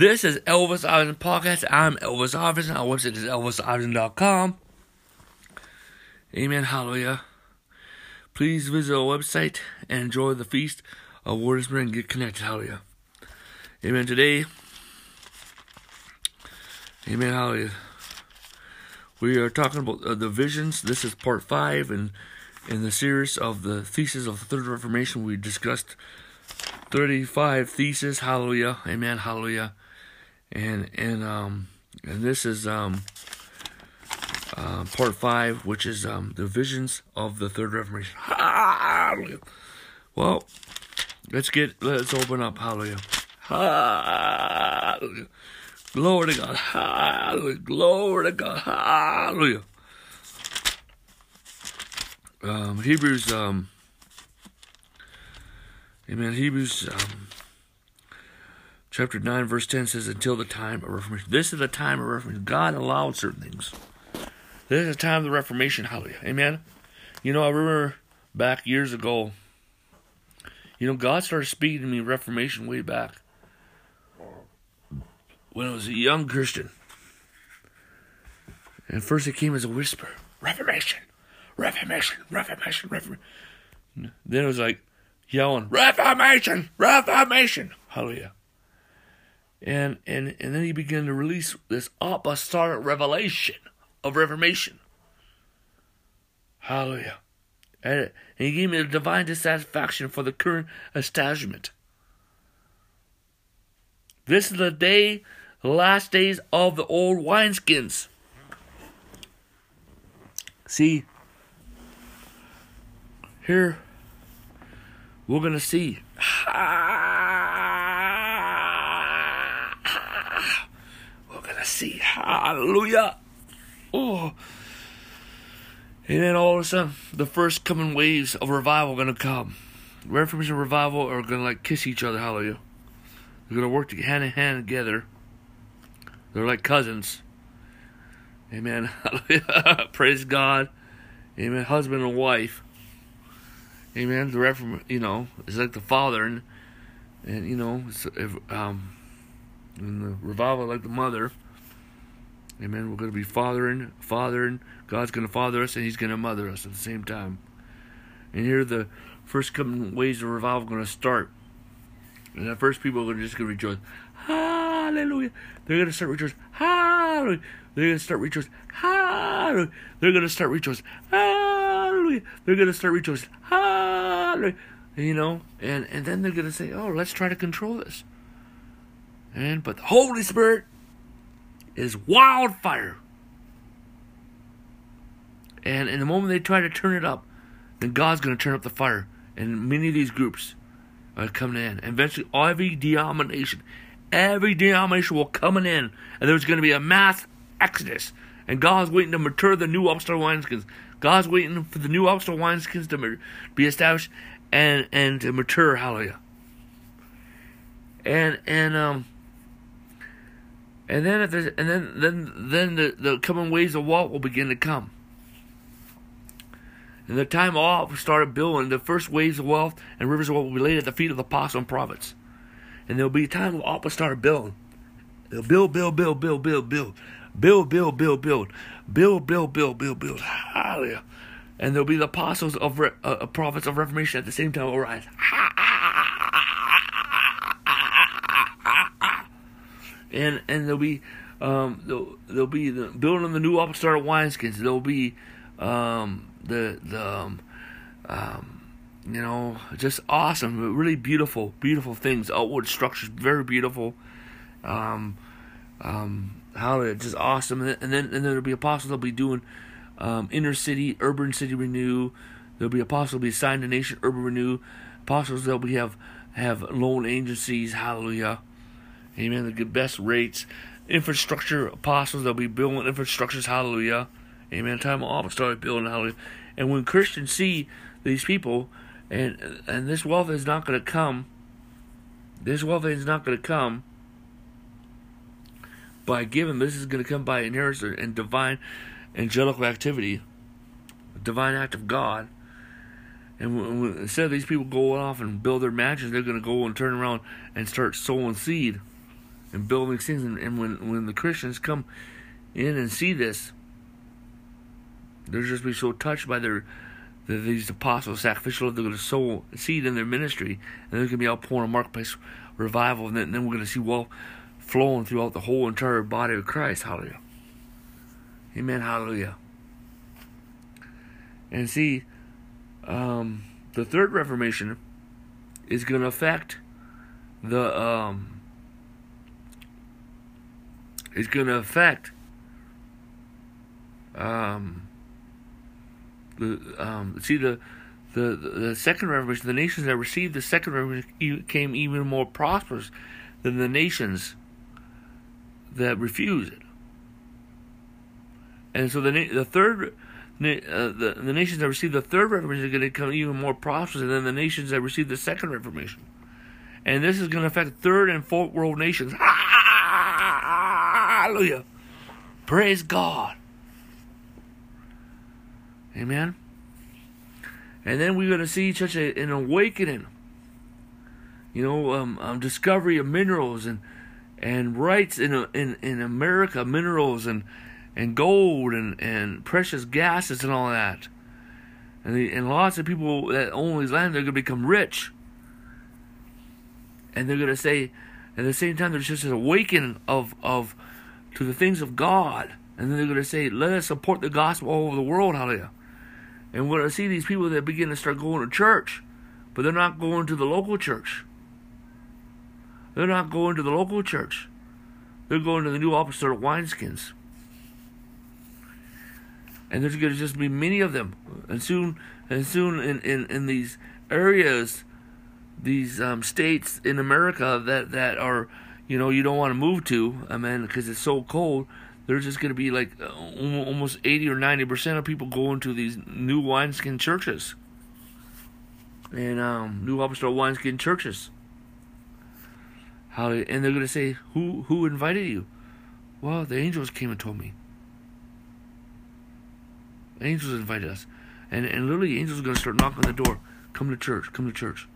This is Elvis Iverson Podcast. I'm Elvis Iverson. Our website is elvisiverson.com. Amen. Hallelujah. Please visit our website and enjoy the feast of Word Spirit and get connected. Hallelujah. Amen. Today, Amen. Hallelujah. We are talking about uh, the visions. This is part five, and in the series of the thesis of the Third Reformation, we discussed 35 theses. Hallelujah. Amen. Hallelujah. And and um and this is um uh, part five, which is um the visions of the Third Reformation. Hallelujah. Well, let's get let's open up. Hallelujah. Hallelujah. Glory to God. Hallelujah. Glory to God. Hallelujah. Um, Hebrews um Amen. Hebrews um, chapter 9, verse 10 says, Until the time of Reformation. This is the time of Reformation. God allowed certain things. This is the time of the Reformation. Hallelujah. Amen. You know, I remember back years ago, you know, God started speaking to me Reformation way back when I was a young Christian. And first it came as a whisper Reformation, Reformation, Reformation, Reformation. Then it was like, yelling, Reformation, Reformation. Hallelujah. And and and then he began to release this apostolic revelation of Reformation. Hallelujah. And, he gave me a divine dissatisfaction for the current establishment. This is the day, the last days of the old wineskins. See, here we're going to see. See. Hallelujah. Oh. And then all of a sudden, the first coming waves of revival to come. Reformation and revival are going to like kiss each other. Hallelujah. They're going to work hand in hand together. They're like cousins. Amen. Hallelujah. Praise God. Amen. Husband and wife. Amen. The reform, you know, is like the father, and and you know, if, um, and the revival like the mother. Amen. We're going to be fathering, fathering. God's going to father us, and He's going to mother us at the same time. And here, the first coming ways of revival going to start. And at first, people are just going to rejoice. Hallelujah. They're going to start rejoicing. Hallelujah. They're going to start rejoicing. Hallelujah. They're going to start rejoicing. Hallelujah. They're going to start rejoicing. Hallelujah. You know, and, and then they're going to say, oh, let's try to control this. And But the Holy Spirit is wildfire. And in the moment they try to turn it up, then God's going to turn up the fire. And many of these groups are coming in. And eventually, every denomination, every denomination will come in, and there's going to be a mass exodus. And God's waiting to mature the new upstart wineskins. God's waiting for the new upstart wineskins to be established and and to mature. Hallelujah. And and um and then if there's, and then then then the, the coming waves of wealth will begin to come. And the time off started building, the first waves of wealth and rivers of wealth will be laid at the feet of the apostles and prophets. And there'll be a time of all start building. They'll build, build, build, build, build, build. Build, build, build, build. Build, build, build, build, build. Hallelujah. And there'll be the apostles of re- uh, prophets of Reformation at the same time arise. And and there'll be um there'll, there'll be the building the new upstart of wineskins. There'll be um the the um, um you know just awesome, really beautiful, beautiful things. Outward structures, very beautiful. Um um how just awesome. And then and then, and then there'll be apostles. They'll be doing um, inner city, urban city renew. There'll be apostles. There'll be assigned to nation, urban renew. Apostles. They'll be have have loan agencies. Hallelujah. Amen. The good best rates. Infrastructure apostles. They'll be building infrastructures. Hallelujah. Amen. Time off start building. Hallelujah. And when Christians see these people, and and this wealth is not going to come. This wealth is not going to come by giving. This is going to come by inheritance and divine angelical activity, divine act of God. And when, when, instead of these people going off and build their mansions, they're going to go and turn around and start sowing seed and building things. And, and when when the Christians come in and see this, they're just be so touched by their the, these apostles, sacrificial, they're going to sow seed in their ministry, and they're going to be outpouring a marketplace revival, and then, and then we're going to see wealth flowing throughout the whole entire body of Christ. Hallelujah. Amen. Hallelujah. And see, um, the third Reformation is going to affect the um, is going to affect um, the um, see the, the the second Reformation. The nations that received the second Reformation became even more prosperous than the nations that refused it. And so the the third uh, the, the nations that received the third Reformation are going to become even more prosperous than the nations that received the second Reformation. And this is going to affect third and fourth world nations. Hallelujah. Praise God. Amen. And then we're going to see such an awakening. You know, um, um, discovery of minerals and and rights in in in America, minerals and and gold and, and precious gases and all that. And, the, and lots of people that own these lands are going to become rich. And they're going to say, at the same time, there's just an awakening of, of to the things of God. And then they're going to say, let us support the gospel all over the world, hallelujah. And we're going to see these people that begin to start going to church, but they're not going to the local church. They're not going to the local church. They're going to the new apostolic wineskins and there's going to just be many of them. And soon, and soon in, in, in these areas, these um, states in America that, that are, you know, you don't want to move to, I mean, because it's so cold. There's just going to be like uh, almost 80 or 90 percent of people going to these new wineskin churches and um, new apostolic wineskin churches. How and they're going to say, "Who who invited you?" Well, the angels came and told me. Angels invited us. And and literally angels are gonna start knocking on the door. Come to church, come to church.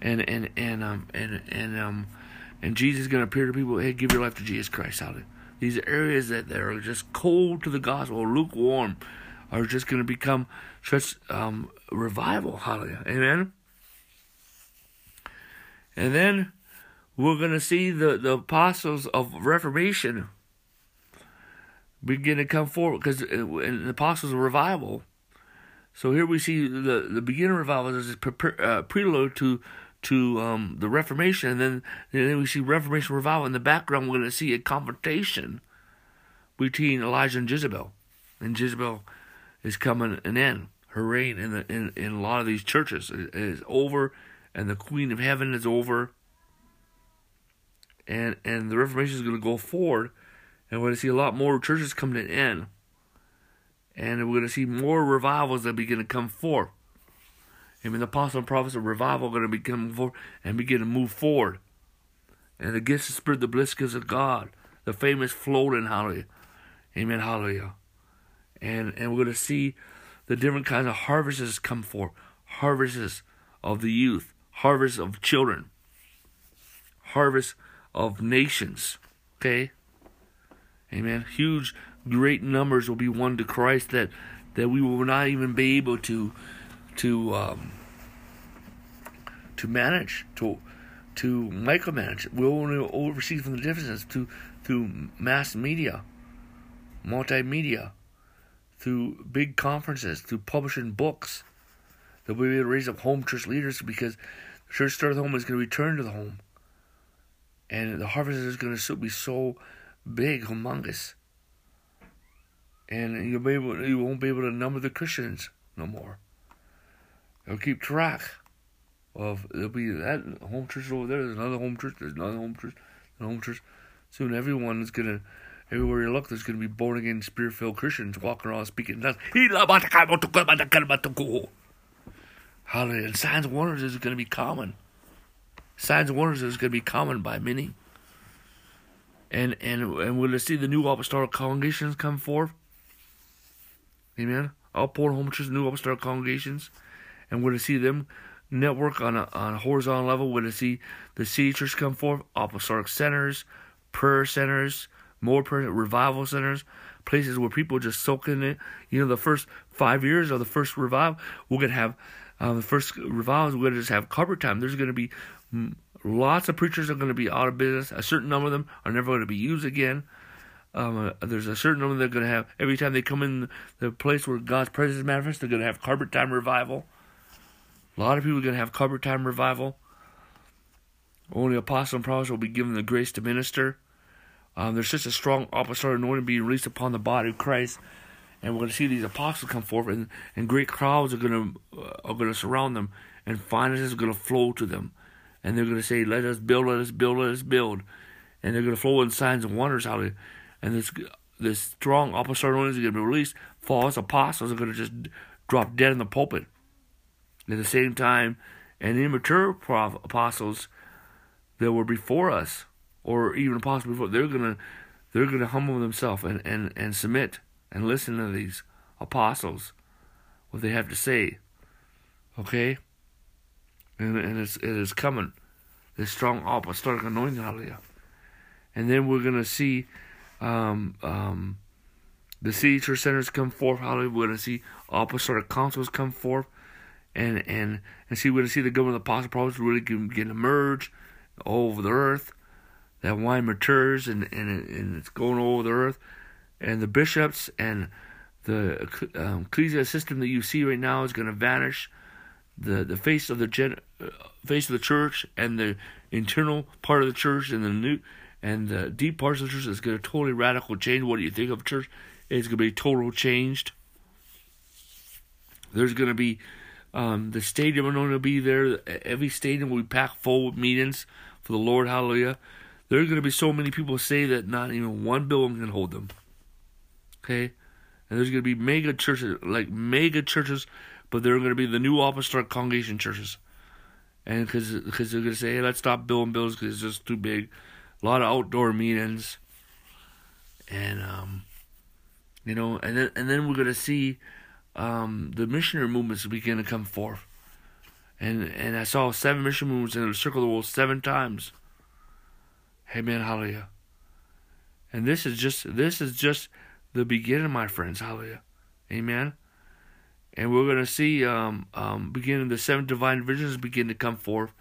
And and and um and and um and Jesus is gonna appear to people, hey, give your life to Jesus Christ. Hallelujah. These areas that, that are just cold to the gospel, lukewarm, are just gonna become such um revival. Hallelujah. Amen. And then we're going to see the, the apostles of Reformation begin to come forward because uh, the apostles of revival. So here we see the the beginning of revival as a uh, prelude to to um, the Reformation, and then and then we see Reformation revival in the background. We're going to see a confrontation between Elijah and Jezebel, and Jezebel is coming an end. Her reign in the in, in a lot of these churches is, is over, and the Queen of Heaven is over, and and the Reformation is going to go forward and we're going to see a lot more churches coming in. And we're going to see more revivals that begin to come forth. Amen. The apostle and prophets of revival are going to be coming forth and begin to move forward. And the gifts of spirit, the bliss of God, the famous floating, hallelujah. Amen, hallelujah. And and we're going to see the different kinds of harvests come forth. Harvests of the youth, harvests of children, harvests of nations. Okay? Amen. Huge, great numbers will be won to Christ that that we will not even be able to to um, to manage to to micromanage. We'll only oversee from the differences to through mass media, multimedia, through big conferences, through publishing books. That able to raise up home church leaders because the church start at home is going to return to the home, and the harvest is going to be so big, humongous. And you'll be able, you won't be able to number the Christians no more. They'll keep track of there'll be that home church over there. There's another home church. There's another home church. Another home church. Soon everyone is gonna, everywhere you look, there's gonna be born again, spirit filled Christians walking around speaking tongues. Hallelujah! And signs and wonders is gonna be common. Signs and wonders is gonna be common by many and and and we'll see the new apostolic congregations come forth. Amen. All poor home churches, new apostolic congregations, and we're to see them network on a, on a horizontal level. We're to see the city church come forth, apostolic centers, prayer centers, more prayer, revival centers, places where people just soak in it. You know, the first five years of the first revival, we're going to have uh, the first revivals, we're going to just have carpet time. There's going to be lots of preachers are going to be out of business. A certain number of them are never going to be used again. Um, uh, there's a certain number they're going to have every time they come in the place where God's presence manifests. They're going to have carpet time revival. A lot of people are going to have cover time revival. Only apostles and prophets will be given the grace to minister. Um, there's such a strong apostolic anointing being released upon the body of Christ, and we're going to see these apostles come forth, and, and great crowds are going to uh, are going to surround them, and finances are going to flow to them, and they're going to say, "Let us build, let us build, let us build," and they're going to flow in signs and wonders out of it and this this strong apostolic anointing is going to be released. False apostles are going to just drop dead in the pulpit. At the same time, and immature apostles that were before us, or even apostles before, they're gonna they're gonna humble themselves and, and, and submit and listen to these apostles, what they have to say. Okay? And and it's it is coming. This strong apostolic anointing, hallelujah. And then we're gonna see um, um, the city church centers come forth. Hallelujah. We're going to see apostolic councils come forth. And, and, and see, to see the government of the apostle prophets really begin to merge all over the earth. That wine matures and, and, and it's going all over the earth. And the bishops and the um, ecclesial system that you see right now is going to vanish. The the face of the gen, uh, face of the church and the internal part of the church and the new and the deep parts of the church is going to totally radical change. What do you think of church? It's going to be total changed. There's going to be um, the stadium are going to be there. Every stadium will be packed full with meetings for the Lord. Hallelujah. There are going to be so many people say that not even one building can hold them. Okay, and there's going to be mega churches, like mega churches, but they're going to be the new apostolic congregation churches. And because because they're going to say, hey, let's stop building buildings because it's just too big a lot of outdoor meetings, and um, you know, and then and then we're gonna see um, the missionary movements begin to come forth, and and I saw seven mission movements in the circle of the world seven times. Amen, hallelujah. And this is just this is just the beginning, my friends, hallelujah, amen. And we're gonna see um, um, beginning the seven divine visions begin to come forth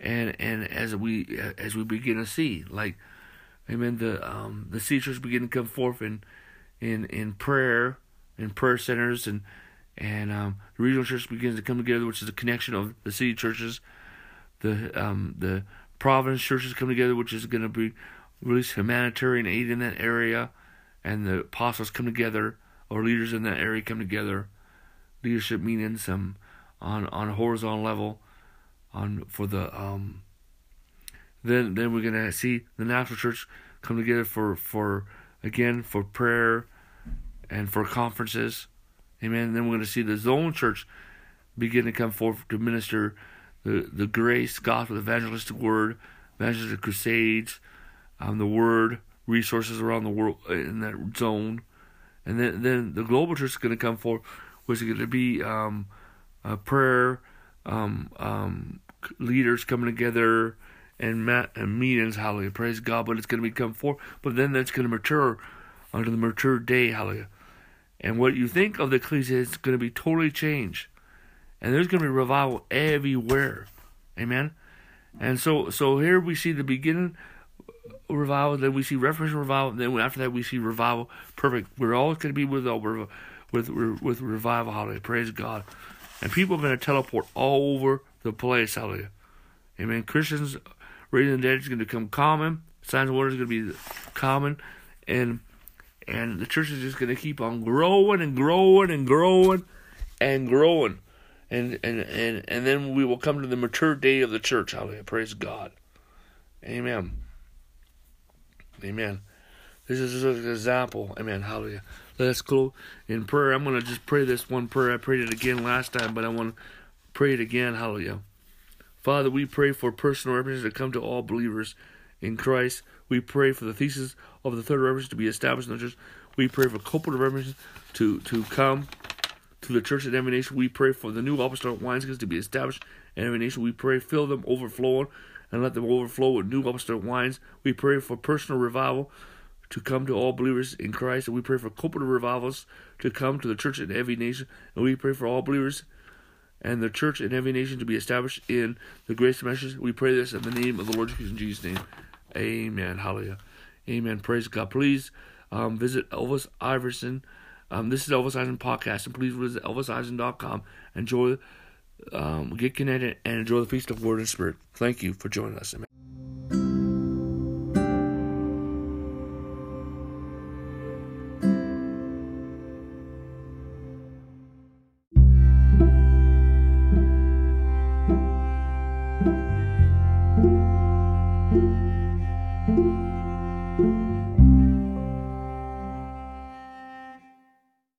and and as we as we begin to see, like, amen, the um the teachers begin to come forth in in in prayer, in prayer centers, and and um, the regional church begins to come together, which is a connection of the city churches, the um the province churches come together, which is going to be release humanitarian aid in that area, and the apostles come together, or leaders in that area come together, leadership meetings um on on a horizontal level on for the um then then we're gonna see the national church come together for for again for prayer and for conferences. Amen. And then we're gonna see the zone church begin to come forth to minister the the grace gospel evangelistic word evangelistic crusades um the word resources around the world uh, in that zone. And then then the global church is going to come forth which is going to be um a prayer um, um, leaders coming together and, ma- and meetings, hallelujah, praise God, but it's going to become forth, but then that's going to mature unto the mature day, hallelujah. And what you think of the ecclesia is going to be totally changed. And there's going to be revival everywhere. Amen. And so so here we see the beginning revival, then we see reference revival, then after that we see revival. Perfect. We're all going to be with with with, with revival. Hallelujah. Praise God. And people are going to teleport all over the place. Hallelujah. Amen. Christians raising the dead is going to become common. Signs of wonders is going to be common. And and the church is just going to keep on growing and growing and growing and growing. And, and, and, and then we will come to the mature day of the church. Hallelujah. Praise God. Amen. Amen. This is just an example. Amen. Hallelujah. Let's go in prayer. I'm going to just pray this one prayer. I prayed it again last time, but I want to pray it again. Hallelujah. Father, we pray for personal repentance to come to all believers in Christ. We pray for the thesis of the third revelation to be established in the church. We pray for corporate repentance to, to come to the church in every nation. We pray for the new apostolic wineskins to be established in every nation. We pray, fill them overflowing and let them overflow with new apostolic wines. We pray for personal revival to come to all believers in Christ. And we pray for corporate revivals to come to the church in every nation. And we pray for all believers and the church in every nation to be established in the grace message. We pray this in the name of the Lord Jesus in Jesus' name. Amen. Hallelujah. Amen. Praise God. Please um, visit Elvis Iverson. Um, this is Elvis Iverson Podcast, and please visit elvisiverson.com. Enjoy, um, get connected, and enjoy the feast of Word and Spirit. Thank you for joining us. Amen.